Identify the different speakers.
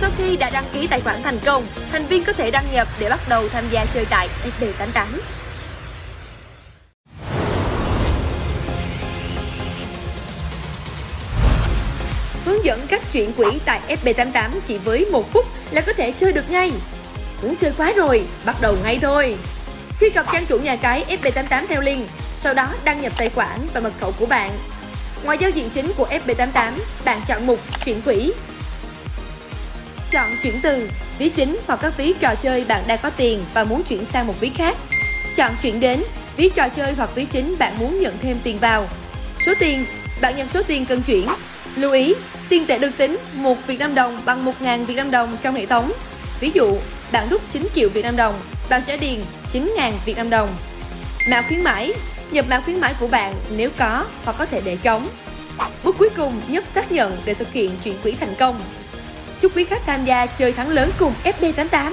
Speaker 1: Sau khi đã đăng ký tài khoản thành công, thành viên có thể đăng nhập để bắt đầu tham gia chơi tại Fb88. Hướng dẫn cách chuyển quỹ tại FB88 chỉ với một phút là có thể chơi được ngay. Muốn chơi quá rồi, bắt đầu ngay thôi. Truy cập trang chủ nhà cái FB88 theo link, sau đó đăng nhập tài khoản và mật khẩu của bạn. Ngoài giao diện chính của FB88, bạn chọn mục chuyển quỹ. Chọn chuyển từ, ví chính hoặc các ví trò chơi bạn đang có tiền và muốn chuyển sang một ví khác. Chọn chuyển đến, ví trò chơi hoặc ví chính bạn muốn nhận thêm tiền vào. Số tiền, bạn nhập số tiền cần chuyển. Lưu ý, tiền tệ được tính 1 Việt Nam đồng bằng 1.000 Việt Nam đồng trong hệ thống. Ví dụ, bạn rút 9 triệu Việt Nam đồng, bạn sẽ điền 9.000 Việt Nam đồng. Mã khuyến mãi, nhập mã khuyến mãi của bạn nếu có hoặc có thể để trống. Bước cuối cùng nhấp xác nhận để thực hiện chuyển quỹ thành công. Chúc quý khách tham gia chơi thắng lớn cùng FB88.